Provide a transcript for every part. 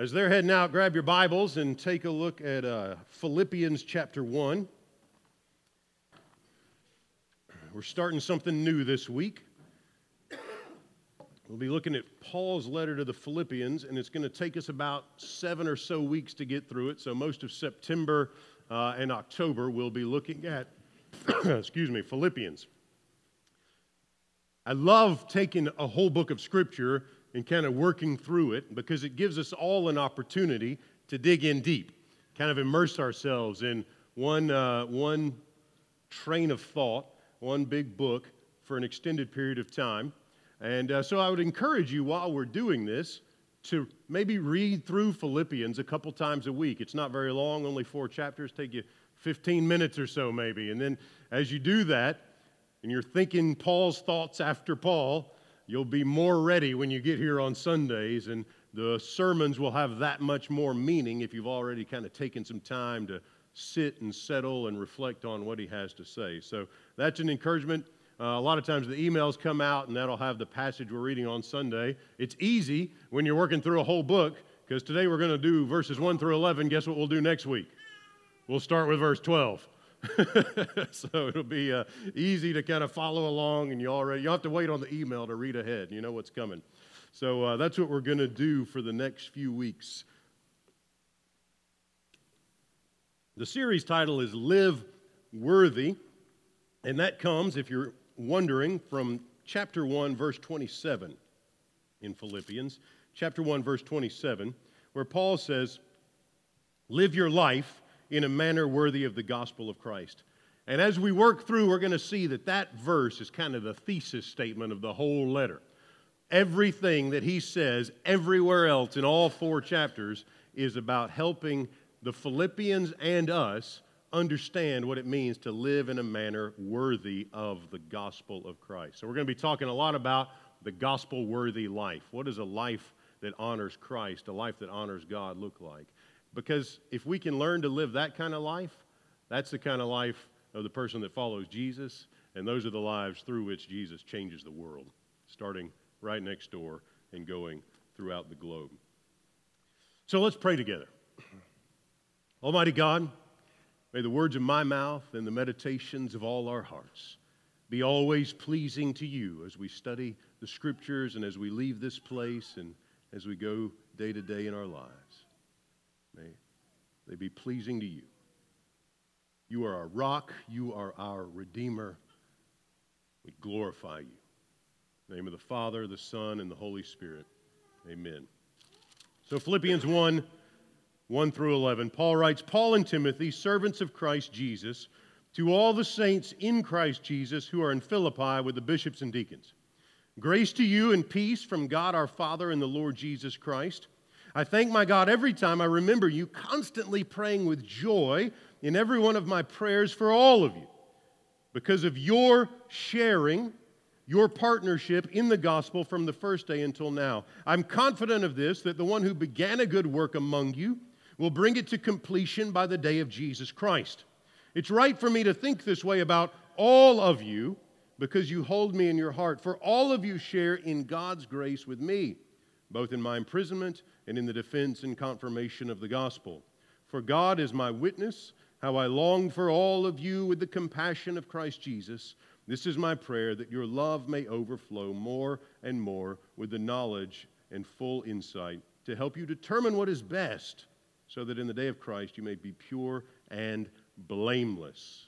As they're heading out, grab your Bibles and take a look at uh, Philippians chapter 1. We're starting something new this week. We'll be looking at Paul's letter to the Philippians, and it's going to take us about seven or so weeks to get through it. So, most of September uh, and October, we'll be looking at, excuse me, Philippians. I love taking a whole book of Scripture and kind of working through it because it gives us all an opportunity to dig in deep, kind of immerse ourselves in one, uh, one train of thought, one big book for an extended period of time. And uh, so I would encourage you while we're doing this to maybe read through Philippians a couple times a week. It's not very long, only four chapters, take you 15 minutes or so maybe. And then as you do that, and you're thinking Paul's thoughts after Paul, You'll be more ready when you get here on Sundays, and the sermons will have that much more meaning if you've already kind of taken some time to sit and settle and reflect on what he has to say. So that's an encouragement. Uh, a lot of times the emails come out, and that'll have the passage we're reading on Sunday. It's easy when you're working through a whole book, because today we're going to do verses 1 through 11. Guess what we'll do next week? We'll start with verse 12. so it'll be uh, easy to kind of follow along, and you already you have to wait on the email to read ahead. You know what's coming. So uh, that's what we're going to do for the next few weeks. The series title is Live Worthy, and that comes, if you're wondering, from chapter 1, verse 27 in Philippians. Chapter 1, verse 27, where Paul says, Live your life in a manner worthy of the gospel of Christ. And as we work through, we're going to see that that verse is kind of the thesis statement of the whole letter. Everything that he says everywhere else in all four chapters is about helping the Philippians and us understand what it means to live in a manner worthy of the gospel of Christ. So, we're going to be talking a lot about the gospel worthy life. What does a life that honors Christ, a life that honors God, look like? Because if we can learn to live that kind of life, that's the kind of life of the person that follows Jesus, and those are the lives through which Jesus changes the world, starting right next door and going throughout the globe. So let's pray together. Almighty God, may the words of my mouth and the meditations of all our hearts be always pleasing to you as we study the scriptures and as we leave this place and as we go day to day in our lives. May they be pleasing to you. You are our rock. You are our Redeemer. We glorify you. name of the Father, the Son, and the Holy Spirit. Amen. So, Philippians 1 1 through 11, Paul writes Paul and Timothy, servants of Christ Jesus, to all the saints in Christ Jesus who are in Philippi with the bishops and deacons. Grace to you and peace from God our Father and the Lord Jesus Christ. I thank my God every time I remember you, constantly praying with joy in every one of my prayers for all of you because of your sharing, your partnership in the gospel from the first day until now. I'm confident of this that the one who began a good work among you will bring it to completion by the day of Jesus Christ. It's right for me to think this way about all of you because you hold me in your heart, for all of you share in God's grace with me, both in my imprisonment and in the defense and confirmation of the gospel. For God is my witness, how I long for all of you with the compassion of Christ Jesus. This is my prayer that your love may overflow more and more with the knowledge and full insight to help you determine what is best, so that in the day of Christ you may be pure and blameless.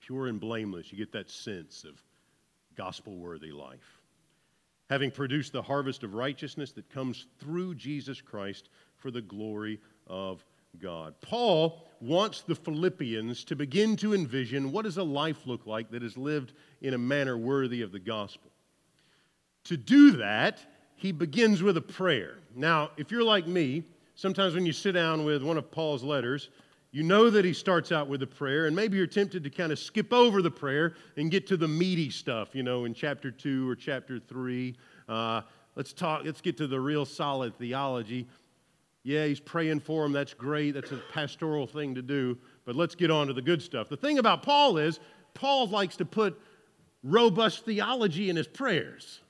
Pure and blameless. You get that sense of gospel worthy life having produced the harvest of righteousness that comes through Jesus Christ for the glory of God. Paul wants the Philippians to begin to envision what does a life look like that is lived in a manner worthy of the gospel. To do that, he begins with a prayer. Now, if you're like me, sometimes when you sit down with one of Paul's letters, you know that he starts out with a prayer, and maybe you're tempted to kind of skip over the prayer and get to the meaty stuff, you know, in chapter 2 or chapter 3. Uh, let's talk, let's get to the real solid theology. Yeah, he's praying for him. That's great. That's a pastoral thing to do. But let's get on to the good stuff. The thing about Paul is, Paul likes to put robust theology in his prayers.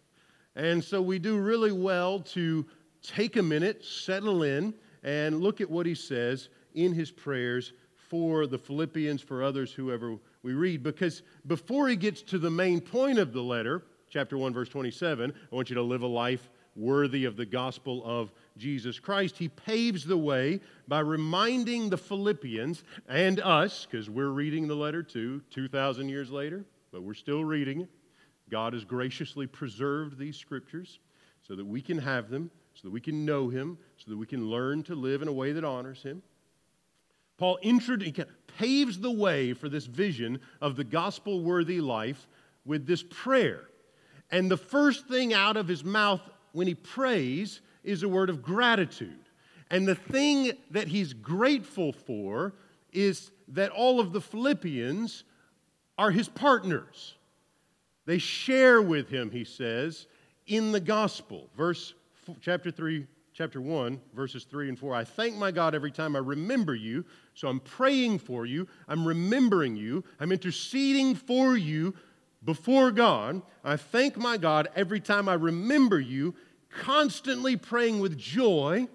And so we do really well to take a minute, settle in, and look at what he says in his prayers for the Philippians, for others, whoever we read. Because before he gets to the main point of the letter, chapter 1, verse 27, I want you to live a life worthy of the gospel of Jesus Christ. He paves the way by reminding the Philippians and us, because we're reading the letter too, 2,000 years later, but we're still reading it. God has graciously preserved these scriptures so that we can have them, so that we can know Him, so that we can learn to live in a way that honors Him. Paul paves the way for this vision of the gospel worthy life with this prayer. And the first thing out of his mouth when he prays is a word of gratitude. And the thing that he's grateful for is that all of the Philippians are his partners. They share with him, he says, in the gospel. Verse chapter 3, chapter 1, verses 3 and 4. I thank my God every time I remember you. So I'm praying for you. I'm remembering you. I'm interceding for you before God. I thank my God every time I remember you, constantly praying with joy,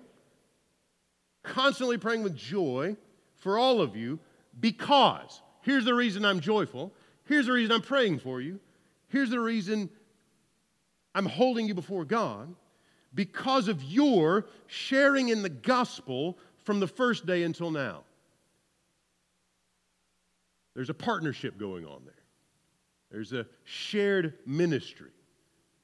constantly praying with joy for all of you because here's the reason I'm joyful. Here's the reason I'm praying for you. Here's the reason I'm holding you before God because of your sharing in the gospel from the first day until now. There's a partnership going on there. There's a shared ministry,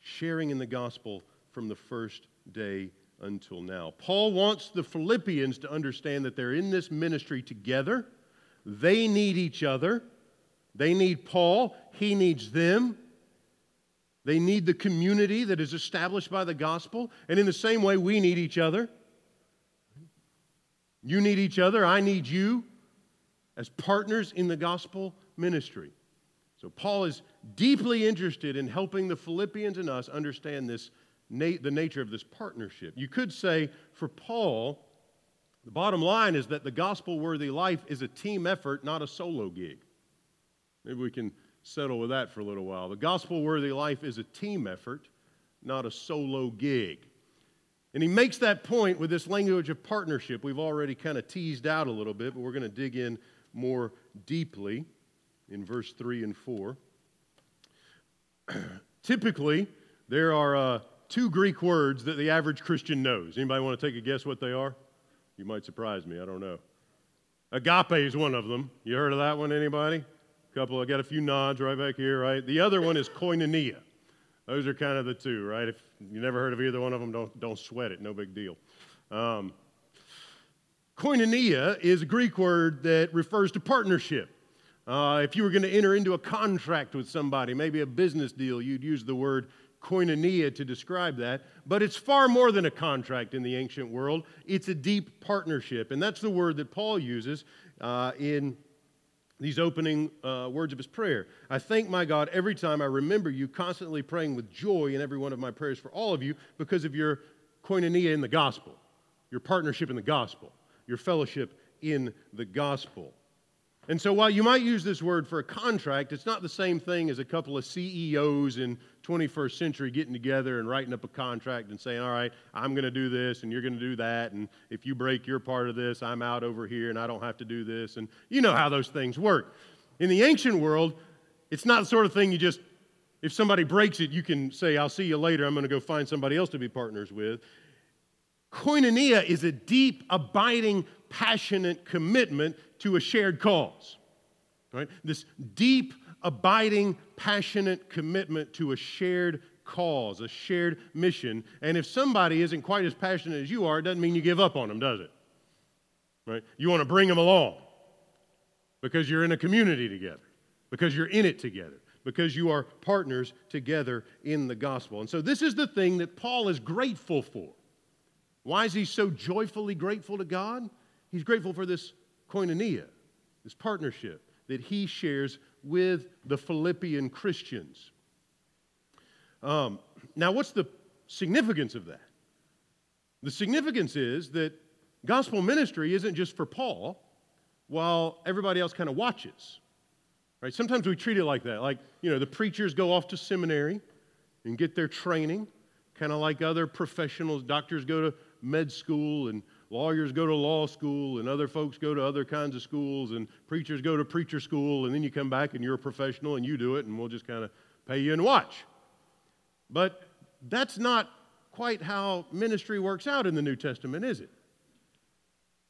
sharing in the gospel from the first day until now. Paul wants the Philippians to understand that they're in this ministry together. They need each other. They need Paul. He needs them. They need the community that is established by the gospel. And in the same way, we need each other. You need each other. I need you as partners in the gospel ministry. So, Paul is deeply interested in helping the Philippians and us understand this, the nature of this partnership. You could say for Paul, the bottom line is that the gospel worthy life is a team effort, not a solo gig. Maybe we can settle with that for a little while. The gospel worthy life is a team effort, not a solo gig. And he makes that point with this language of partnership. We've already kind of teased out a little bit, but we're going to dig in more deeply in verse 3 and 4. Typically, there are uh, two Greek words that the average Christian knows. Anybody want to take a guess what they are? You might surprise me. I don't know. Agape is one of them. You heard of that one, anybody? couple, I got a few nods right back here, right? The other one is koinonia. Those are kind of the two, right? If you never heard of either one of them, don't, don't sweat it, no big deal. Um, koinonia is a Greek word that refers to partnership. Uh, if you were going to enter into a contract with somebody, maybe a business deal, you'd use the word koinonia to describe that. But it's far more than a contract in the ancient world, it's a deep partnership. And that's the word that Paul uses uh, in these opening uh, words of his prayer. I thank my God every time I remember you, constantly praying with joy in every one of my prayers for all of you because of your koinonia in the gospel, your partnership in the gospel, your fellowship in the gospel. And so while you might use this word for a contract, it's not the same thing as a couple of CEOs in 21st century getting together and writing up a contract and saying, all right, I'm going to do this and you're going to do that. And if you break your part of this, I'm out over here and I don't have to do this. And you know how those things work. In the ancient world, it's not the sort of thing you just, if somebody breaks it, you can say, I'll see you later. I'm going to go find somebody else to be partners with. Koinonia is a deep, abiding, passionate commitment to a shared cause. Right? This deep, abiding, passionate commitment to a shared cause, a shared mission. And if somebody isn't quite as passionate as you are, it doesn't mean you give up on them, does it? Right? You want to bring them along because you're in a community together, because you're in it together, because you are partners together in the gospel. And so this is the thing that Paul is grateful for. Why is he so joyfully grateful to God? He's grateful for this koinonia, this partnership that he shares with the Philippian Christians. Um, now, what's the significance of that? The significance is that gospel ministry isn't just for Paul while everybody else kind of watches. Right? Sometimes we treat it like that. Like, you know, the preachers go off to seminary and get their training kind of like other professionals. Doctors go to med school, and lawyers go to law school, and other folks go to other kinds of schools, and preachers go to preacher school, and then you come back and you're a professional and you do it, and we'll just kind of pay you and watch. But that's not quite how ministry works out in the New Testament, is it?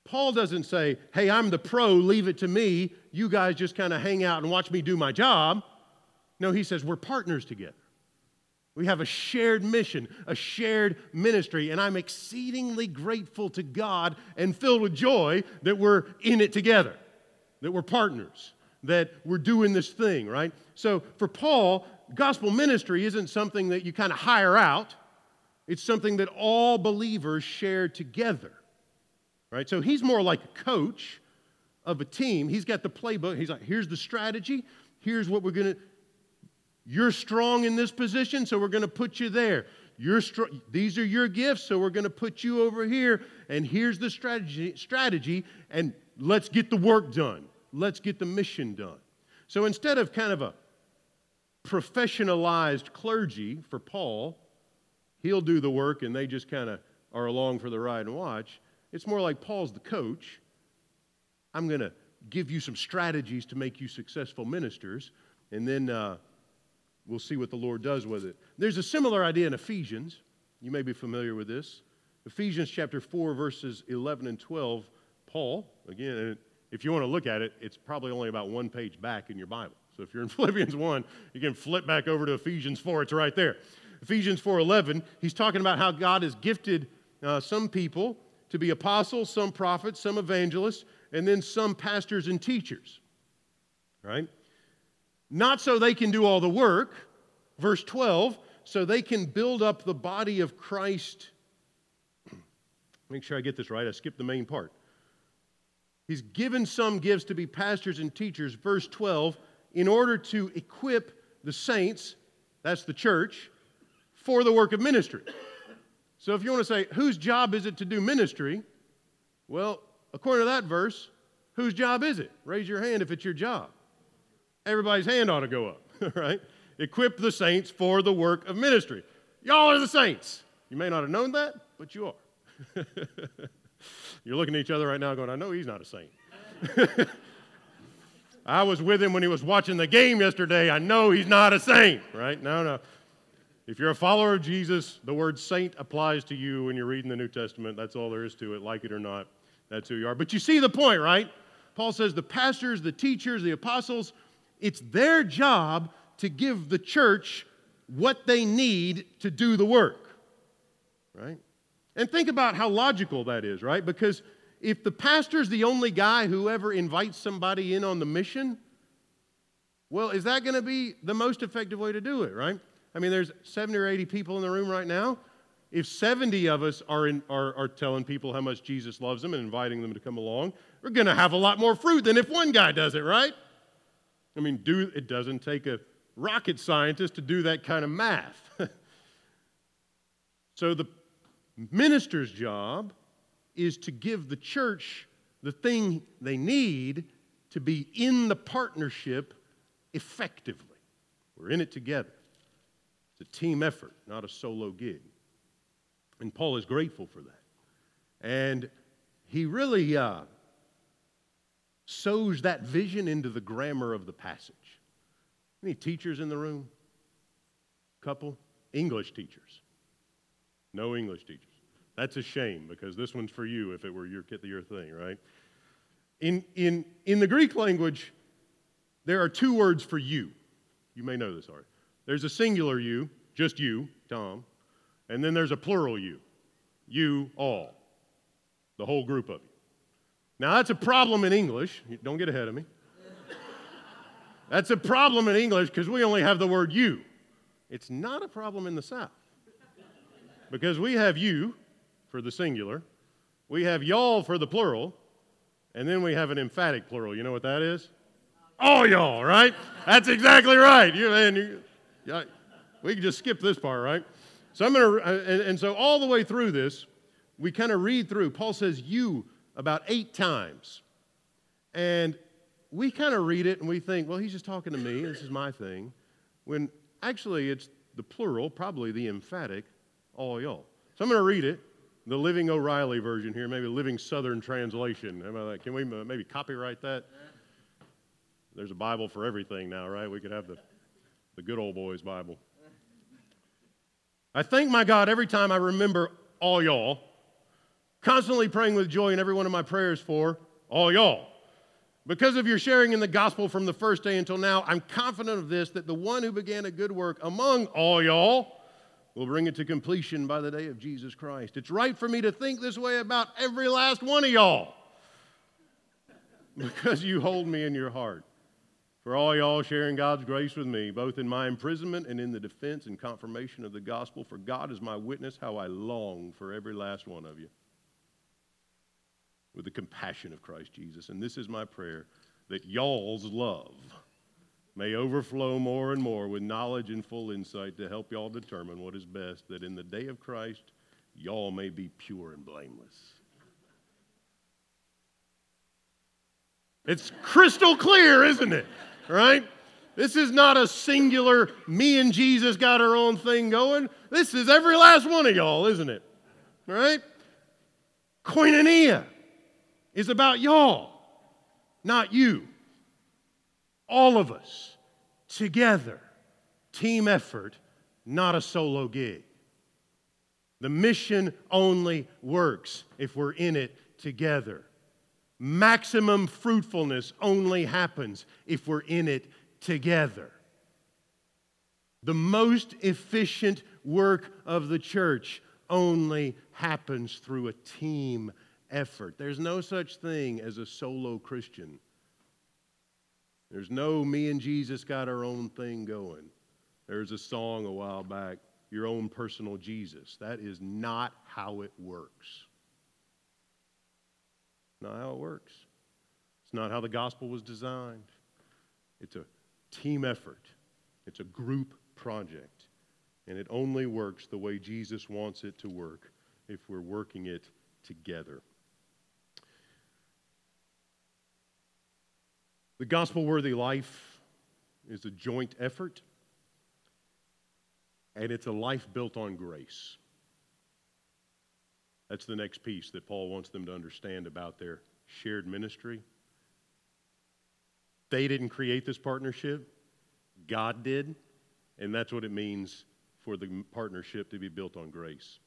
Paul doesn't say, hey, I'm the pro, leave it to me. You guys just kind of hang out and watch me do my job. No, he says, we're partners together. We have a shared mission, a shared ministry, and I'm exceedingly grateful to God and filled with joy that we're in it together, that we're partners, that we're doing this thing, right? So for Paul, gospel ministry isn't something that you kind of hire out, it's something that all believers share together, right? So he's more like a coach of a team. He's got the playbook. He's like, here's the strategy, here's what we're going to you're strong in this position, so we're going to put you there. You're str- these are your gifts, so we're going to put you over here. And here's the strategy, strategy, and let's get the work done. Let's get the mission done. So instead of kind of a professionalized clergy for Paul, he'll do the work and they just kind of are along for the ride and watch. It's more like Paul's the coach. I'm going to give you some strategies to make you successful ministers, and then. Uh, we'll see what the Lord does with it. There's a similar idea in Ephesians. You may be familiar with this. Ephesians chapter 4, verses 11 and 12. Paul, again, if you want to look at it, it's probably only about one page back in your Bible. So if you're in Philippians 1, you can flip back over to Ephesians 4. It's right there. Ephesians 4:11, he's talking about how God has gifted uh, some people to be apostles, some prophets, some evangelists, and then some pastors and teachers. Right? Not so they can do all the work, verse 12, so they can build up the body of Christ. Make sure I get this right. I skipped the main part. He's given some gifts to be pastors and teachers, verse 12, in order to equip the saints, that's the church, for the work of ministry. So if you want to say, whose job is it to do ministry? Well, according to that verse, whose job is it? Raise your hand if it's your job everybody's hand ought to go up, right? Equip the saints for the work of ministry. Y'all are the saints. You may not have known that, but you are. You're looking at each other right now going, I know he's not a saint. I was with him when he was watching the game yesterday. I know he's not a saint, right? No, no. If you're a follower of Jesus, the word saint applies to you when you're reading the New Testament. That's all there is to it, like it or not. That's who you are. But you see the point, right? Paul says the pastors, the teachers, the apostles, it's their job to give the church what they need to do the work. Right? And think about how logical that is, right? Because if the pastor's the only guy who ever invites somebody in on the mission, well, is that going to be the most effective way to do it, right? I mean, there's 70 or 80 people in the room right now. If 70 of us are, in, are, are telling people how much Jesus loves them and inviting them to come along, we're going to have a lot more fruit than if one guy does it, right? I mean, do, it doesn't take a rocket scientist to do that kind of math. so the minister's job is to give the church the thing they need to be in the partnership effectively. We're in it together. It's a team effort, not a solo gig. And Paul is grateful for that. And he really uh, sows that vision into the grammar of the passage. Any teachers in the room? Couple? English teachers. No English teachers. That's a shame because this one's for you if it were your, your thing, right? In, in, in the Greek language, there are two words for you. You may know this already. There's a singular you, just you, Tom, and then there's a plural you, you all, the whole group of you. Now, that's a problem in English. Don't get ahead of me. That's a problem in English because we only have the word you. It's not a problem in the South because we have you for the singular, we have y'all for the plural, and then we have an emphatic plural. You know what that is? All y'all, right? That's exactly right. You, man, you, yeah, we can just skip this part, right? So I'm to, uh, and, and so all the way through this, we kind of read through. Paul says, You about eight times. And we kind of read it and we think, well, he's just talking to me. This is my thing. When actually it's the plural, probably the emphatic, all y'all. So I'm going to read it, the Living O'Reilly version here, maybe Living Southern Translation. Can we uh, maybe copyright that? There's a Bible for everything now, right? We could have the, the good old boys Bible. I thank my God every time I remember all y'all, constantly praying with joy in every one of my prayers for all y'all. Because of your sharing in the gospel from the first day until now, I'm confident of this that the one who began a good work among all y'all will bring it to completion by the day of Jesus Christ. It's right for me to think this way about every last one of y'all because you hold me in your heart. For all y'all sharing God's grace with me, both in my imprisonment and in the defense and confirmation of the gospel, for God is my witness how I long for every last one of you with the compassion of Christ Jesus. And this is my prayer that y'all's love may overflow more and more with knowledge and full insight to help y'all determine what is best, that in the day of Christ, y'all may be pure and blameless. It's crystal clear, isn't it? Right? This is not a singular, me and Jesus got our own thing going. This is every last one of y'all, isn't it? Right? Koinonia is about y'all, not you. All of us together. Team effort, not a solo gig. The mission only works if we're in it together. Maximum fruitfulness only happens if we're in it together. The most efficient work of the church only happens through a team effort. There's no such thing as a solo Christian. There's no me and Jesus got our own thing going. There's a song a while back, Your Own Personal Jesus. That is not how it works. Not how it works. It's not how the gospel was designed. It's a team effort, it's a group project. And it only works the way Jesus wants it to work if we're working it together. The gospel worthy life is a joint effort, and it's a life built on grace. That's the next piece that Paul wants them to understand about their shared ministry. They didn't create this partnership, God did, and that's what it means for the partnership to be built on grace.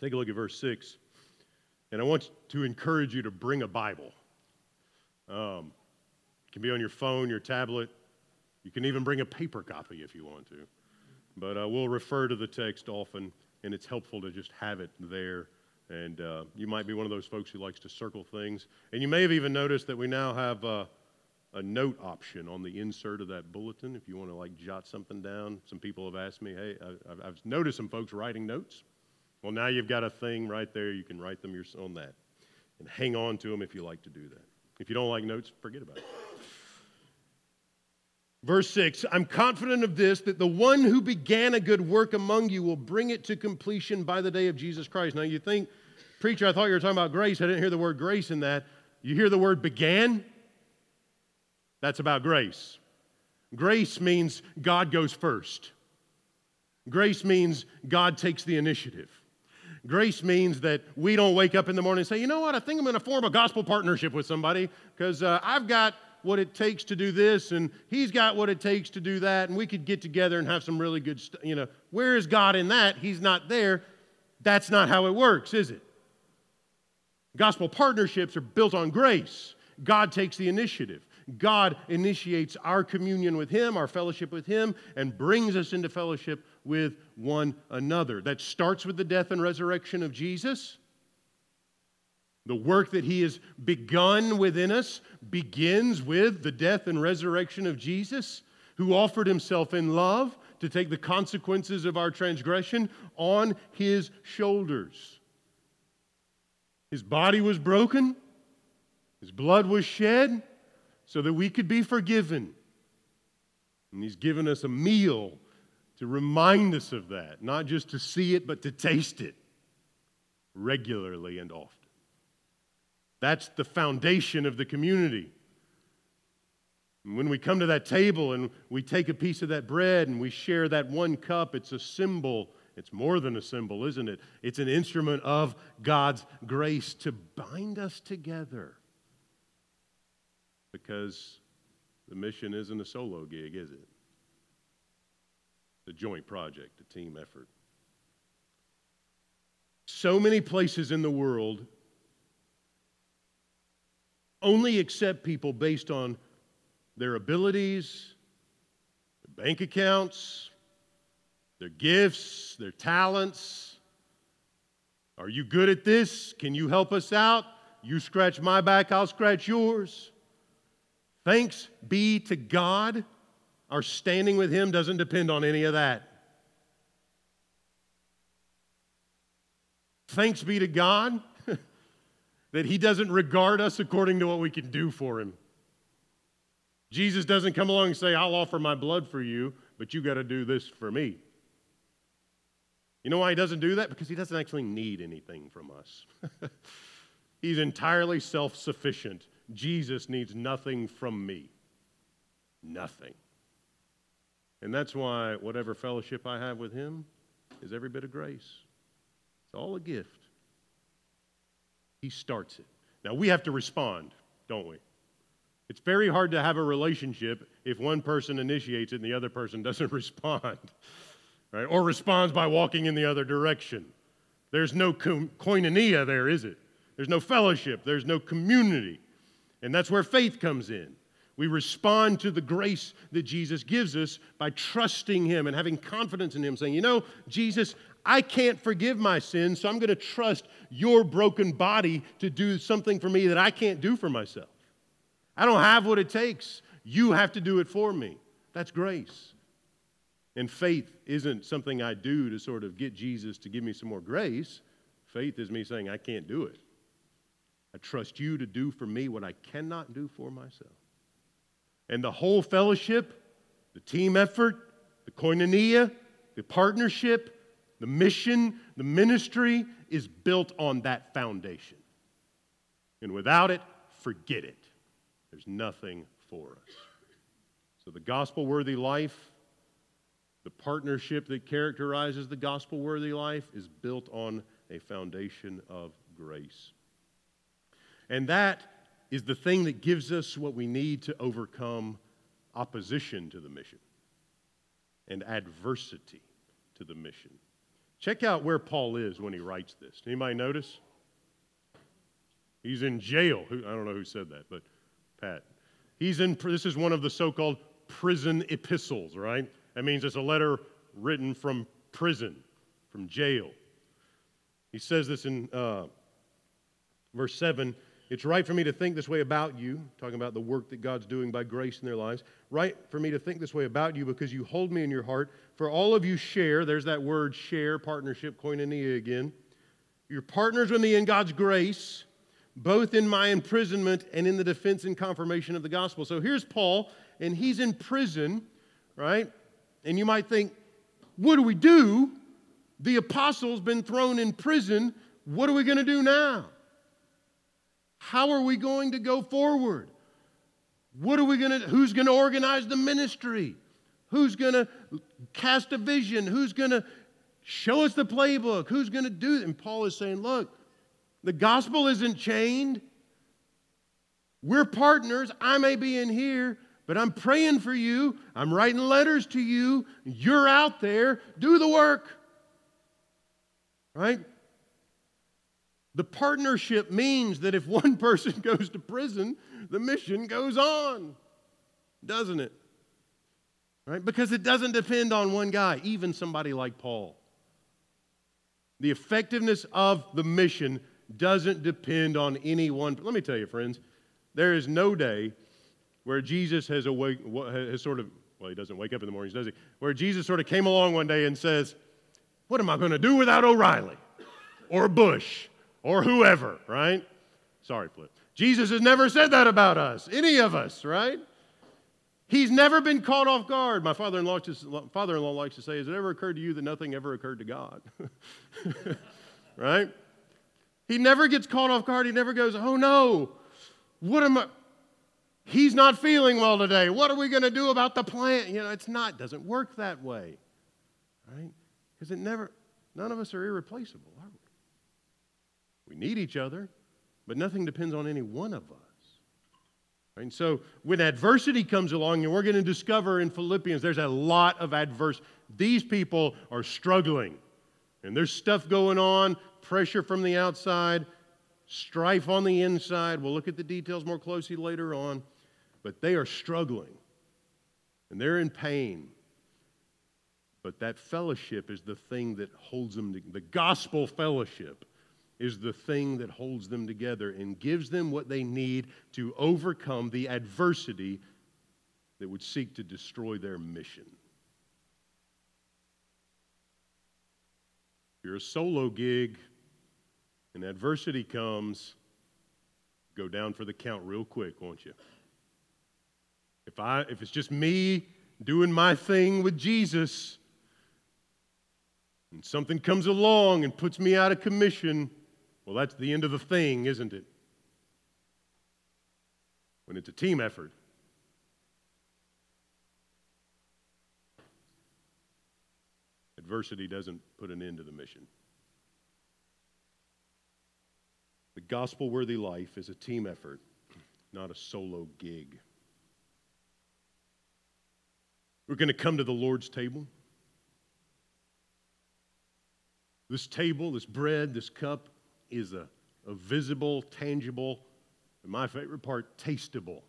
Take a look at verse 6, and I want to encourage you to bring a Bible. Um, can be on your phone, your tablet. You can even bring a paper copy if you want to. But uh, we'll refer to the text often, and it's helpful to just have it there. And uh, you might be one of those folks who likes to circle things. And you may have even noticed that we now have uh, a note option on the insert of that bulletin if you want to like jot something down. Some people have asked me, hey, I, have noticed some folks writing notes. Well, now you've got a thing right there. You can write them on that and hang on to them if you like to do that. If you don't like notes, forget about it. Verse 6 I'm confident of this, that the one who began a good work among you will bring it to completion by the day of Jesus Christ. Now, you think, preacher, I thought you were talking about grace. I didn't hear the word grace in that. You hear the word began? That's about grace. Grace means God goes first. Grace means God takes the initiative. Grace means that we don't wake up in the morning and say, you know what, I think I'm going to form a gospel partnership with somebody because uh, I've got what it takes to do this, and he's got what it takes to do that, and we could get together and have some really good stuff. You know, where is God in that? He's not there. That's not how it works, is it? Gospel partnerships are built on grace. God takes the initiative. God initiates our communion with Him, our fellowship with Him, and brings us into fellowship with one another. That starts with the death and resurrection of Jesus. The work that he has begun within us begins with the death and resurrection of Jesus, who offered himself in love to take the consequences of our transgression on his shoulders. His body was broken, his blood was shed so that we could be forgiven. And he's given us a meal to remind us of that, not just to see it, but to taste it regularly and often. That's the foundation of the community. When we come to that table and we take a piece of that bread and we share that one cup, it's a symbol It's more than a symbol, isn't it? It's an instrument of God's grace to bind us together. Because the mission isn't a solo gig, is it? It's a joint project, a team effort. So many places in the world only accept people based on their abilities, their bank accounts, their gifts, their talents. Are you good at this? Can you help us out? You scratch my back, I'll scratch yours. Thanks be to God. Our standing with Him doesn't depend on any of that. Thanks be to God that He doesn't regard us according to what we can do for Him. Jesus doesn't come along and say, I'll offer my blood for you, but you got to do this for me. You know why he doesn't do that? Because he doesn't actually need anything from us. He's entirely self sufficient. Jesus needs nothing from me. Nothing. And that's why whatever fellowship I have with him is every bit of grace. It's all a gift. He starts it. Now we have to respond, don't we? It's very hard to have a relationship if one person initiates it and the other person doesn't respond right? Or responds by walking in the other direction. There's no koinonia there, is it? There's no fellowship, there's no community. And that's where faith comes in. We respond to the grace that Jesus gives us by trusting Him and having confidence in Him, saying, You know, Jesus, I can't forgive my sins, so I'm going to trust your broken body to do something for me that I can't do for myself. I don't have what it takes. You have to do it for me. That's grace. And faith isn't something I do to sort of get Jesus to give me some more grace. Faith is me saying, I can't do it. I trust you to do for me what I cannot do for myself. And the whole fellowship, the team effort, the koinonia, the partnership, the mission, the ministry is built on that foundation. And without it, forget it. There's nothing for us. So the gospel worthy life the partnership that characterizes the gospel worthy life is built on a foundation of grace. And that is the thing that gives us what we need to overcome opposition to the mission and adversity to the mission. Check out where Paul is when he writes this. Anybody notice? He's in jail. I don't know who said that, but Pat. He's in, this is one of the so called prison epistles, right? That means it's a letter written from prison, from jail. He says this in uh, verse 7 It's right for me to think this way about you, talking about the work that God's doing by grace in their lives. Right for me to think this way about you because you hold me in your heart. For all of you share, there's that word share, partnership, koinonia again. You're partners with me in God's grace, both in my imprisonment and in the defense and confirmation of the gospel. So here's Paul, and he's in prison, right? And you might think, what do we do? The apostle's been thrown in prison. What are we going to do now? How are we going to go forward? What are we going to who's going to organize the ministry? Who's going to cast a vision? Who's going to show us the playbook? Who's going to do it? And Paul is saying, look, the gospel isn't chained. We're partners. I may be in here, but I'm praying for you. I'm writing letters to you. You're out there. Do the work. Right? The partnership means that if one person goes to prison, the mission goes on, doesn't it? Right? Because it doesn't depend on one guy, even somebody like Paul. The effectiveness of the mission doesn't depend on any one. Let me tell you, friends, there is no day where Jesus has, awake, has sort of, well, he doesn't wake up in the mornings, does he? Where Jesus sort of came along one day and says, What am I going to do without O'Reilly or Bush or whoever, right? Sorry, Flip. Jesus has never said that about us, any of us, right? He's never been caught off guard. My father in law likes to say, Has it ever occurred to you that nothing ever occurred to God? right? He never gets caught off guard. He never goes, Oh no, what am I? He's not feeling well today. What are we going to do about the plant? You know, it's not, doesn't work that way. Right? Because it never, none of us are irreplaceable, we? Need each other, but nothing depends on any one of us. And so when adversity comes along, and we're going to discover in Philippians, there's a lot of adverse. These people are struggling, and there's stuff going on, pressure from the outside, strife on the inside. We'll look at the details more closely later on, but they are struggling, and they're in pain. But that fellowship is the thing that holds them, the gospel fellowship is the thing that holds them together and gives them what they need to overcome the adversity that would seek to destroy their mission. If you're a solo gig and adversity comes, go down for the count real quick, won't you? If, I, if it's just me doing my thing with Jesus, and something comes along and puts me out of commission, well, that's the end of the thing, isn't it? When it's a team effort. Adversity doesn't put an end to the mission. The gospel worthy life is a team effort, not a solo gig. We're going to come to the Lord's table. This table, this bread, this cup, is a, a visible, tangible, and my favorite part, tasteable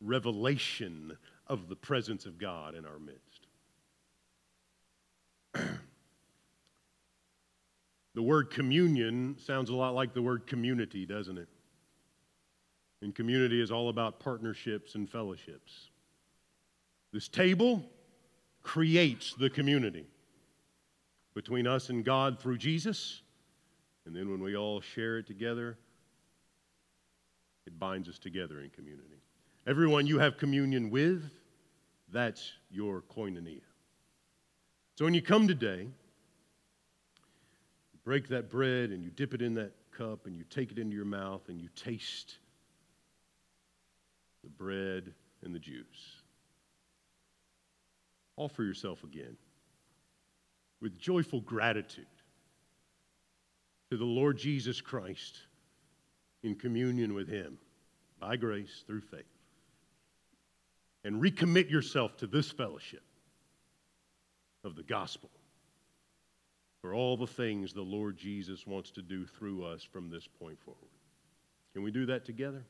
revelation of the presence of God in our midst. the word communion sounds a lot like the word community, doesn't it? And community is all about partnerships and fellowships. This table creates the community between us and God through Jesus. And then when we all share it together, it binds us together in community. Everyone you have communion with, that's your koinonia. So when you come today, you break that bread and you dip it in that cup and you take it into your mouth and you taste the bread and the juice. Offer yourself again with joyful gratitude to the Lord Jesus Christ in communion with Him by grace through faith. And recommit yourself to this fellowship of the gospel for all the things the Lord Jesus wants to do through us from this point forward. Can we do that together?